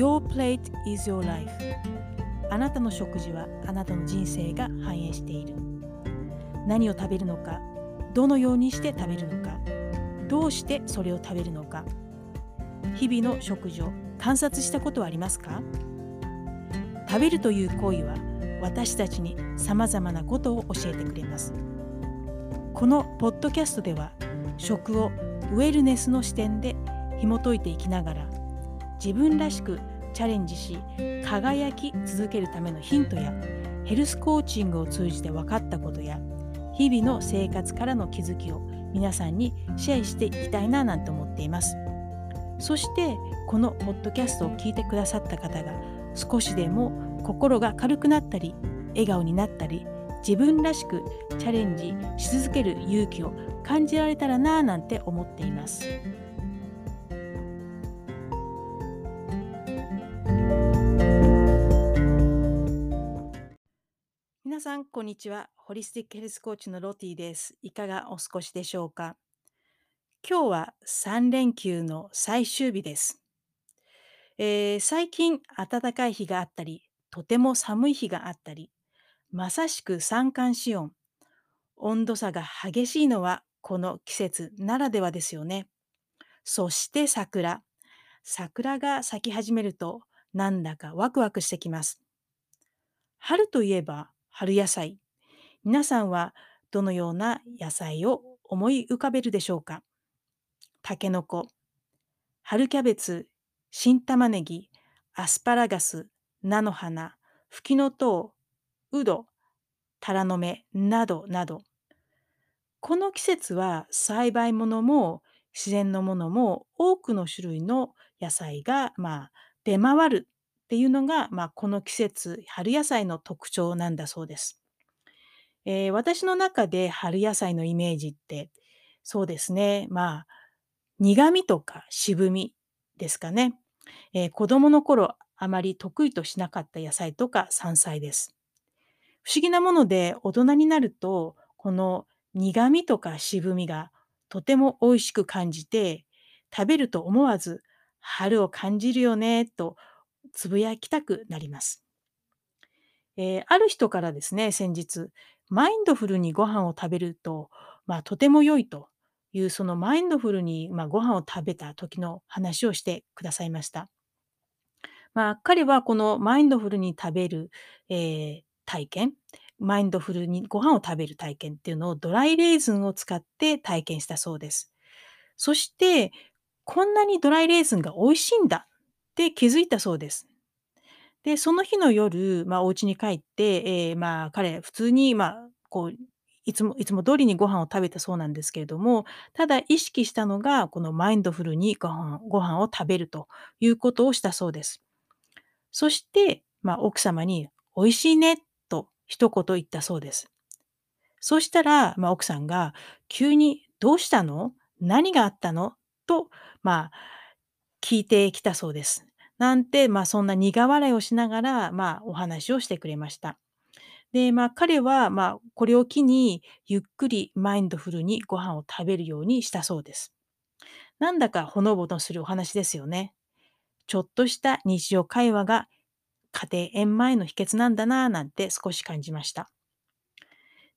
Your plate is your life. あなたの食事はあなたの人生が反映している。何を食べるのかどのようにして食べるのかどうしてそれを食べるのか。日々の食事を観察したことはありますか？食べるという行為は私たちにさまざまなことを教えてくれます。このポッドキャストでは食をウェルネスの視点で紐解いていきながら自分らしくチャレンジし輝き続けるためのヒントやヘルスコーチングを通じて分かったことや日々の生活からの気づきを皆さんにシェアしていきたいななんて思っていますそしてこのポッドキャストを聞いてくださった方が少しでも心が軽くなったり笑顔になったり自分らしくチャレンジし続ける勇気を感じられたらなぁなんて思っています。さん、こんにちは。ホリスティックヘルスコーチのロティです。いかがお過ごしでしょうか？今日は3連休の最終日です。えー、最近暖かい日があったり、とても寒い日があったり、まさしく三寒四温。温度差が激しいのはこの季節ならではですよね。そして桜。桜が咲き始めるとなんだかワクワクしてきます。春といえば春野菜。皆さんはどのような野菜を思い浮かべるでしょうか？たけのこ、春キャベツ、新玉ねぎ、アスパラガス、菜の花、フキノトウ、ウド、タラの芽。などなど。この季節は栽培物も自然のものも多くの種類の野菜が、まあ、出回るっていうのが、まあ、この季節、春野菜の特徴なんだそうです。えー、私の中で春野菜のイメージって、そうですね、まあ、苦味とか渋みですかね。えー、子供の頃、あまり得意としなかった野菜とか山菜です。不思議なもので、大人になると、この苦味とか渋みがとても美味しく感じて、食べると思わず春を感じるよねとつぶやきたくなります。えー、ある人からですね、先日、マインドフルにご飯を食べると、まあ、とても良いという、そのマインドフルに、まあ、ご飯を食べた時の話をしてくださいました。まあ、彼はこのマインドフルに食べる、えー、体験、マインドフルにご飯を食べる体験っていうのをドライレーズンを使って体験したそうです。そして、こんなにドライレーズンが美味しいんだって気づいたそうです。で、その日の夜、まあ、お家に帰って、えー、まあ、彼、普通に、まあ、こう、いつもいつも通りにご飯を食べたそうなんですけれども、ただ意識したのが、このマインドフルにご飯ご飯を食べるということをしたそうです。そして、まあ、奥様に、美味しいね、と一言言ったそうです。そしたら、まあ、奥さんが、急に、どうしたの？何があったの？と、まあ、聞いてきたそうです。なんて、まあ、そんな苦笑いをしながら、まあ、お話をしてくれました。で、まあ、彼は、まあ、これを機に、ゆっくりマインドフルにご飯を食べるようにしたそうです。なんだかほのぼのするお話ですよね。ちょっとした日常会話が家庭円満への秘訣なんだなぁなんて少し感じました。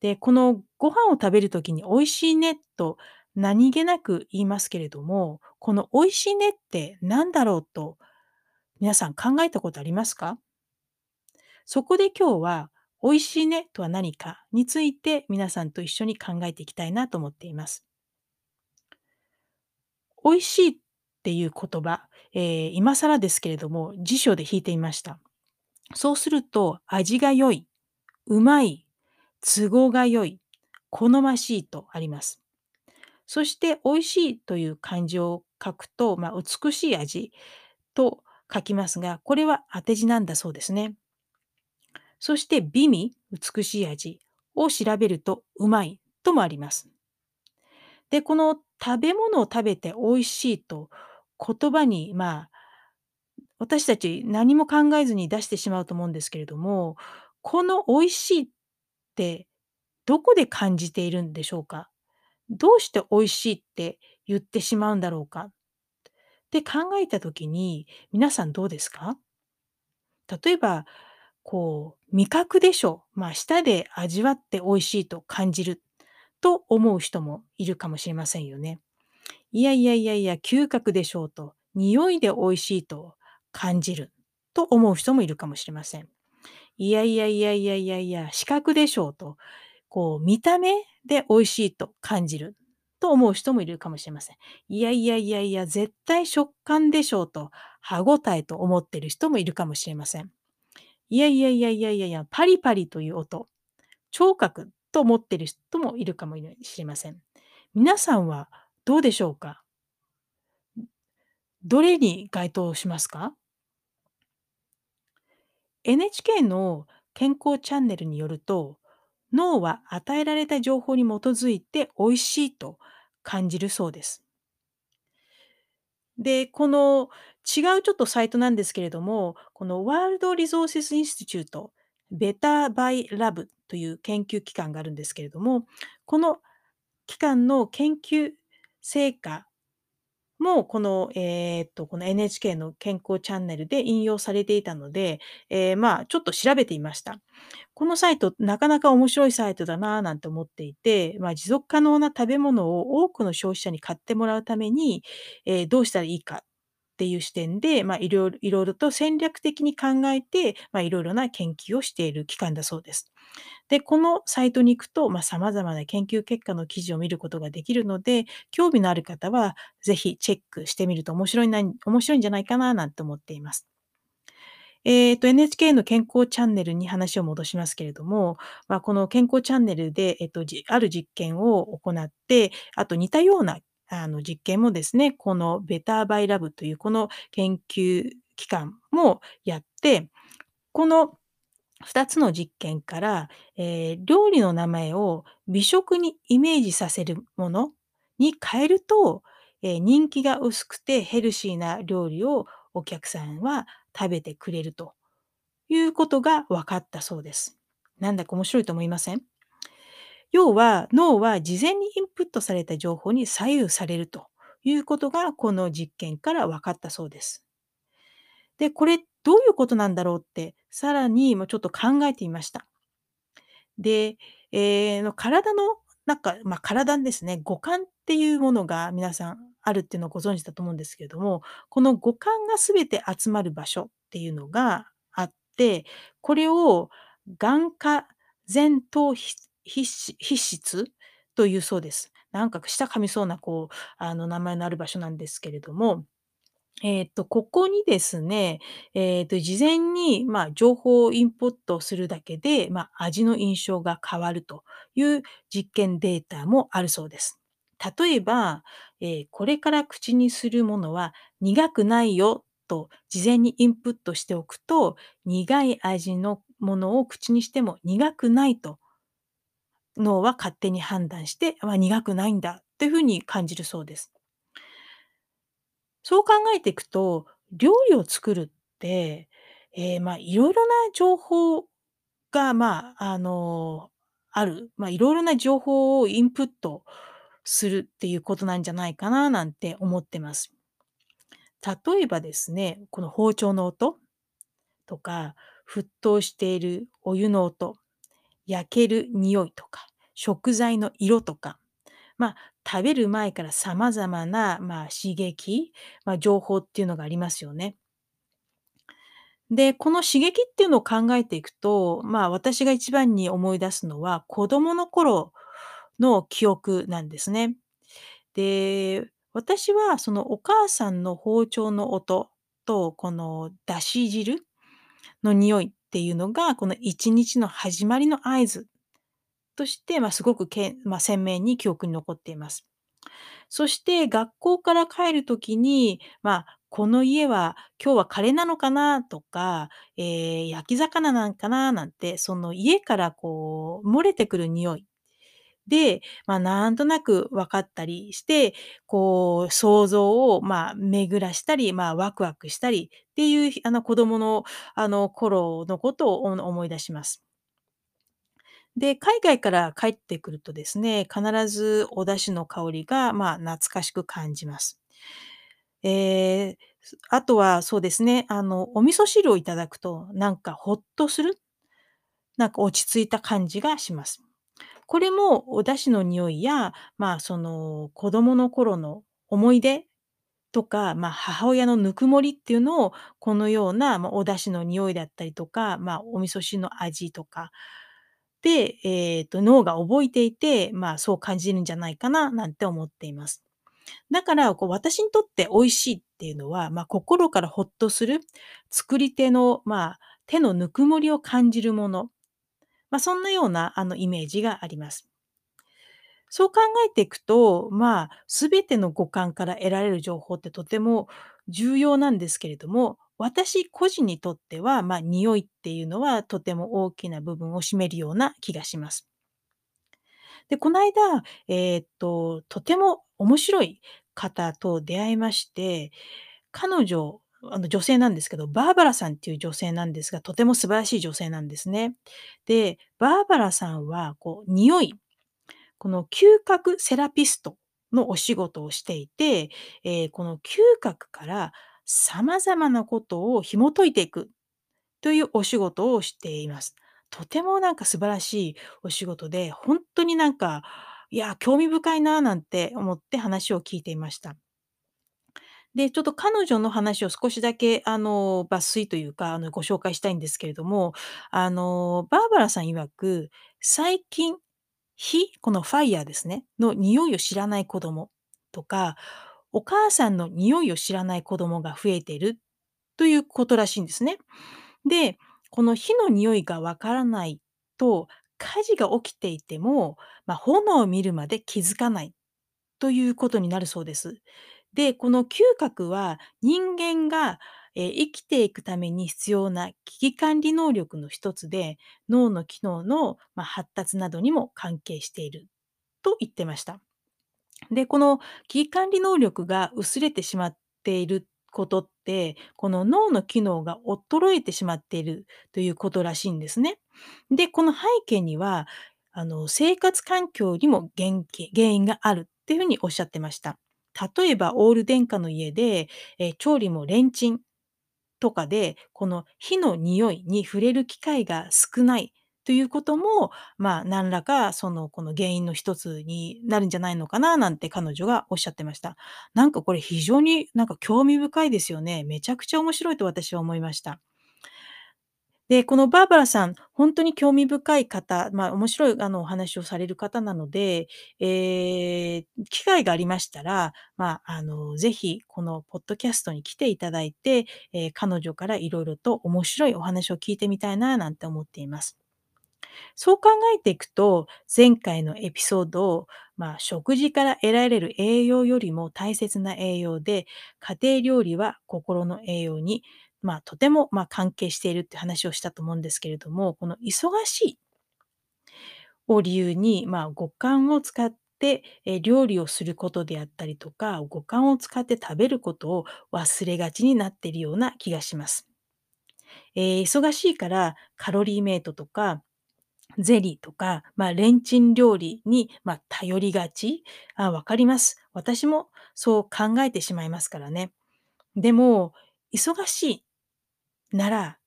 で、このご飯を食べるときに美味しいねと何気なく言いますけれども、この美味しいねって何だろうと皆さん考えたことありますか？そこで今日は美味しいねとは何かについて皆さんと一緒に考えていきたいなと思っています。美味しいっていう言葉、えー、今更ですけれども辞書で引いてみました。そうすると味が良い、うまい、都合が良い、好ましいとあります。そして美味しいという漢字を書くと、まあ、美しい味と書きますが、これは当て字なんだそうですね。そして美味、美しい味を調べるとうまいともあります。で、この食べ物を食べて美味しいと言葉に、まあ、私たち何も考えずに出してしまうと思うんですけれども、この美味しいってどこで感じているんでしょうか？どうして美味しいって言ってしまうんだろうか？って考えた時に、皆さんどうですか？例えば、こう、味覚でしょ。まあ、舌で味わって美味しいと感じると思う人もいるかもしれませんよね。いやいやいやいや、嗅覚でしょうと、匂いで美味しいと感じると思う人もいるかもしれません。いやいやいやいやいやいや、視覚でしょうと、こう見た目で美味しいと感じると思う人もいるかもしれません。いやいやいやいや、絶対食感でしょうと、歯ごたえと思ってる人もいるかもしれません。いやいやいやいやいやいや、パリパリという音、聴覚と思ってる人もいるかもしれません。皆さんはどうでしょうか？どれに該当しますか？NHK の健康チャンネルによると、脳は与えられた情報に基づいて美味しいと感じるそうです。で、この違うちょっとサイトなんですけれども、このワールドリゾーセスインスティチュート、ベターバイラブという研究機関があるんですけれども、この機関の研究成果も、この、えっと、この NHK の健康チャンネルで引用されていたので、ええ、まあ、ちょっと調べてみました。このサイト、なかなか面白いサイトだなぁなんて思っていて、まあ、持続可能な食べ物を多くの消費者に買ってもらうために、ええ、どうしたらいいかっていう視点で、まあ、いろいろいろいろと戦略的に考えて、まあ、いろいろな研究をしている機関だそうです。で、このサイトに行くと、まあ、様々な研究結果の記事を見ることができるので、興味のある方はぜひチェックしてみると面白いな面白いんじゃないかななんて思っています。えっと、NHK の健康チャンネルに話を戻しますけれども、まあ、この健康チャンネルで、えっと、ある実験を行って、あと似たようなあの実験もですね、このベターバイラブというこの研究機関もやって、この2つの実験から、ええ、料理の名前を美食にイメージさせるものに変えると、ええ、人気が薄くてヘルシーな料理をお客さんは食べてくれるということが分かったそうです。なんだか面白いと思いません？要は、脳は事前にインプットされた情報に左右されるということが、この実験から分かったそうです。で、これどういうことなんだろうって、さらに、ま、ちょっと考えてみました。で、ええ、の体のなんか、ま、体ですね、五感っていうものが皆さんあるっていうのをご存知だと思うんですけれども、この五感が全て集まる場所っていうのがあって、これを眼下前頭皮ひひっし皮質というそうです。なんか舌噛みそうなこう、あの、名前のある場所なんですけれども、えっと、ここにですね、えっと、事前に、まあ、情報をインプットするだけで、まあ、味の印象が変わるという実験データもあるそうです。例えば、ええ、これから口にするものは苦くないよと事前にインプットしておくと、苦い味のものを口にしても苦くないと脳は勝手に判断して、まあ、苦くないんだっていう風に感じるそうです。そう考えていくと、料理を作るって、ええ、まあ、いろいろな情報が、まあ、あの、ある、まあ、いろいろな情報をインプットするっていうことなんじゃないかななんて思ってます。例えばですね、この包丁の音とか、沸騰しているお湯の音、焼ける匂いとか、食材の色とか、ま、食べる前から様々な、まあ、刺激、ま、情報っていうのがありますよね。で、この刺激っていうのを考えていくと、まあ、私が一番に思い出すのは、子供の頃の記憶なんですね。で、私はそのお母さんの包丁の音と、この出汁汁の匂いっっていうのが、この一日の始まりの合図として、まあ、すごくけんま、鮮明に記憶に残っています。そして学校から帰るときに、まあ、この家は今日はカレーなのかなとか、えー、焼き魚なんかななんて、その家からこう漏れてくる匂いで、まあ、なんとなく分かったりして、こう想像を、まあ、巡らしたり、まあ、ワクワクしたりっていう、あの、子供の、あの、頃のことを思い出します。で、海外から帰ってくるとですね、必ずお出汁の香りが、まあ、懐かしく感じます。えー、あとはそうですね、あの、お味噌汁をいただくと、なんかほっとする、なんか落ち着いた感じがします。これもお出汁の匂いや、まあ、その、子供の頃の思い出とか、まあ、母親のぬくもりっていうのを、このような、ま、お出汁の匂いだったりとか、まあ、お味噌汁の味とかで、えっと、脳が覚えていて、まあ、そう感じるんじゃないかななんて思っています。だから、こう、私にとって美味しいっていうのは、まあ、心からほっとする、作り手の、まあ、手のぬくもりを感じるもの、まあ、そんなような、あの、イメージがあります。そう考えていくと、まあ、すべての五感から得られる情報ってとても重要なんですけれども、私個人にとっては、まあ、匂いっていうのはとても大きな部分を占めるような気がします。で、この間、えーっと、とても面白い方と出会いまして、彼女、あの、女性なんですけど、バーバラさんっていう女性なんですが、とても素晴らしい女性なんですね。で、バーバラさんは、こう、匂いこの嗅覚セラピストのお仕事をしていて、えーこの嗅覚から様々なことを紐解いていくというお仕事をしています。とてもなんか素晴らしいお仕事で、本当になんか、いや、興味深いななんて思って話を聞いていました。で、ちょっと彼女の話を少しだけあの、抜粋というか、あの、ご紹介したいんですけれども、あの、バーバラさん曰く、最近火、このファイヤーですね、の匂いを知らない子供とか、お母さんの匂いを知らない子供が増えているということらしいんですね。で、この火の匂いがわからないと、火事が起きていても、まあ、炎を見るまで気づかないということになるそうです。で、この嗅覚は人間が、えー生きていくために必要な危機管理能力の一つで、脳の機能の、まあ、発達などにも関係していると言ってました。で、この危機管理能力が薄れてしまっていることって、この脳の機能が衰えてしまっているということらしいんですね。で、この背景には、あの、生活環境にも原け原因があるっていうふうにおっしゃってました。例えば、オール電化の家で、え、調理もレンチンとかで、この火の匂いに触れる機会が少ないということも、まあ、何らかその、この原因の一つになるんじゃないのかななんて彼女がおっしゃってました。なんかこれ非常になんか興味深いですよね。めちゃくちゃ面白いと私は思いました。で、このバーバラさん、本当に興味深い方、まあ、面白いあの、お話をされる方なので、ええ、機会がありましたら、まあ、あの、ぜひこのポッドキャストに来ていただいて、えー彼女からいろいろと面白いお話を聞いてみたいななんて思っています。そう考えていくと、前回のエピソードを、まあ、食事から得られる栄養よりも大切な栄養で、家庭料理は心の栄養に、まあ、とても、まあ、関係しているって話をしたと思うんですけれども、この忙しいを理由に、まあ、五感を使って、えー料理をすることであったりとか、五感を使って食べることを忘れがちになっているような気がします。えー忙しいからカロリーメイトとか、ゼリーとか、まあ、レンチン料理に、まあ、頼りがち？あ、わかります。私もそう考えてしまいますからね。でも、忙しいなら、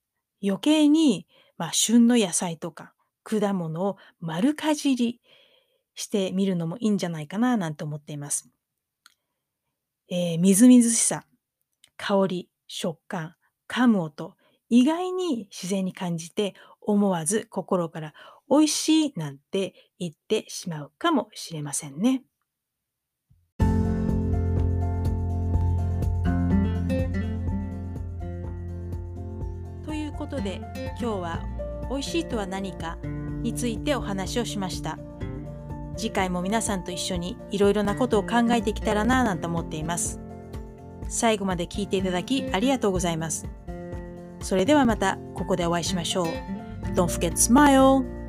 余計に、まあ、旬の野菜とか果物を丸かじりしてみるのもいいんじゃないかななんて思っています。えーみずみずしさ、香り、食感、噛む音、意外に自然に感じて、思わず心から美味しいなんて言ってしまうかもしれませんね。ということで、今日は美味しいとは何かについてお話をしました。次回も皆さんと一緒にいろいろなことを考えてきたらなぁなんて思っています。最後まで聞いていただきありがとうございます。それではまたここでお会いしましょう。Don't forget smile!